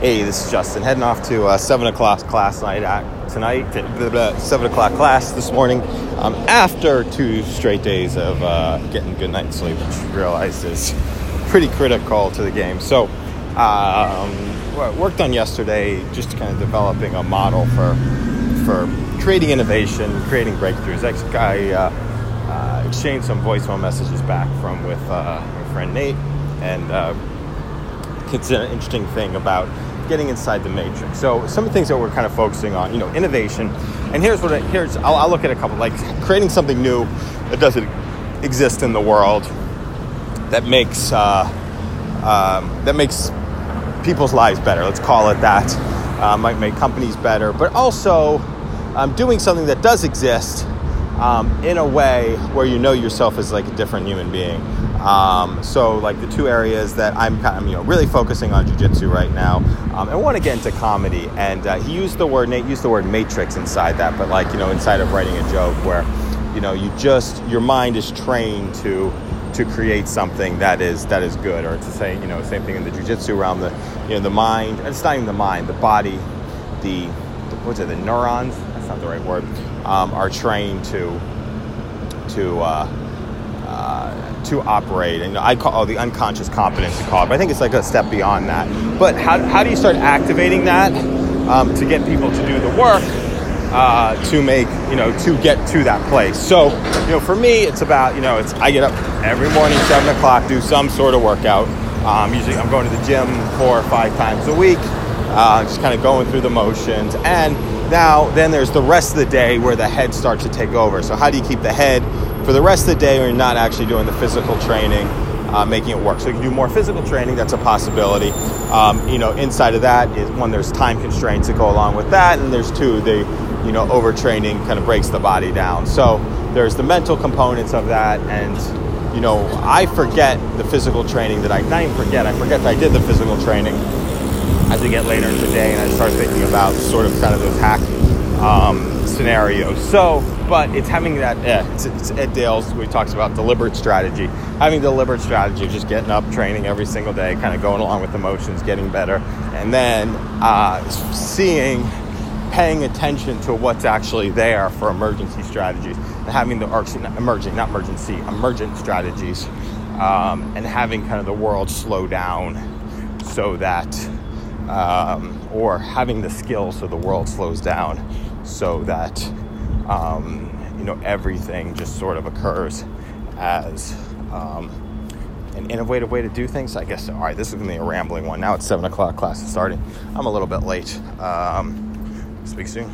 Hey, this is Justin. Heading off to uh, seven o'clock class night tonight. Blah, blah, seven o'clock class this morning. Um, after two straight days of uh, getting good night's sleep, which I realized is pretty critical to the game. So, um, worked on yesterday, just kind of developing a model for for creating innovation, creating breakthroughs. I uh, uh, exchanged some voicemail messages back from with uh, my friend Nate, and uh, it's an interesting thing about getting inside the matrix. So some of the things that we're kind of focusing on, you know, innovation. And here's what here's I'll, I'll look at a couple like creating something new that doesn't exist in the world that makes uh, um, that makes people's lives better. Let's call it that. Uh, might make companies better, but also um, doing something that does exist um, in a way where you know yourself as like a different human being. Um, so like the two areas that I'm kind of, you know really focusing on jujitsu right now, um, and want to get into comedy. And uh, he used the word Nate used the word matrix inside that, but like you know inside of writing a joke where you know you just your mind is trained to to create something that is that is good, or to say you know same thing in the jujitsu realm. The you know the mind, it's not even the mind, the body, the what's it, the neurons? That's not the right word. Um, are trained to to uh, uh, to operate, and I call oh, the unconscious competence. You call it, but I think it's like a step beyond that. But how how do you start activating that um, to get people to do the work? Uh, to make you know to get to that place. So you know, for me, it's about you know, it's I get up every morning seven o'clock, do some sort of workout. Um, usually, I'm going to the gym four or five times a week, uh, just kind of going through the motions. And now, then there's the rest of the day where the head starts to take over. So how do you keep the head for the rest of the day you're not actually doing the physical training? Uh, making it work. So you can do more physical training. That's a possibility. Um, you know, inside of that is one. There's time constraints that go along with that, and there's two. The you know overtraining kind of breaks the body down. So there's the mental components of that, and you know I forget the physical training that I not even forget. I forget that I did the physical training as we get later in the day, and I start thinking about sort of kind of those hack um, scenarios. So but it's having that yeah, it's, it's ed dale's we talks about deliberate strategy. Having deliberate strategy just getting up training every single day kind of going along with the motions getting better. And then uh, seeing paying attention to what's actually there for emergency strategies. And having the emergent not emergency emergent strategies um, and having kind of the world slow down so that um, or having the skill so the world slows down so that um, you know, everything just sort of occurs as um, an innovative way to do things. I guess, all right, this is to be a rambling one. Now it's 7 o'clock, class is starting. I'm a little bit late. Um, speak soon.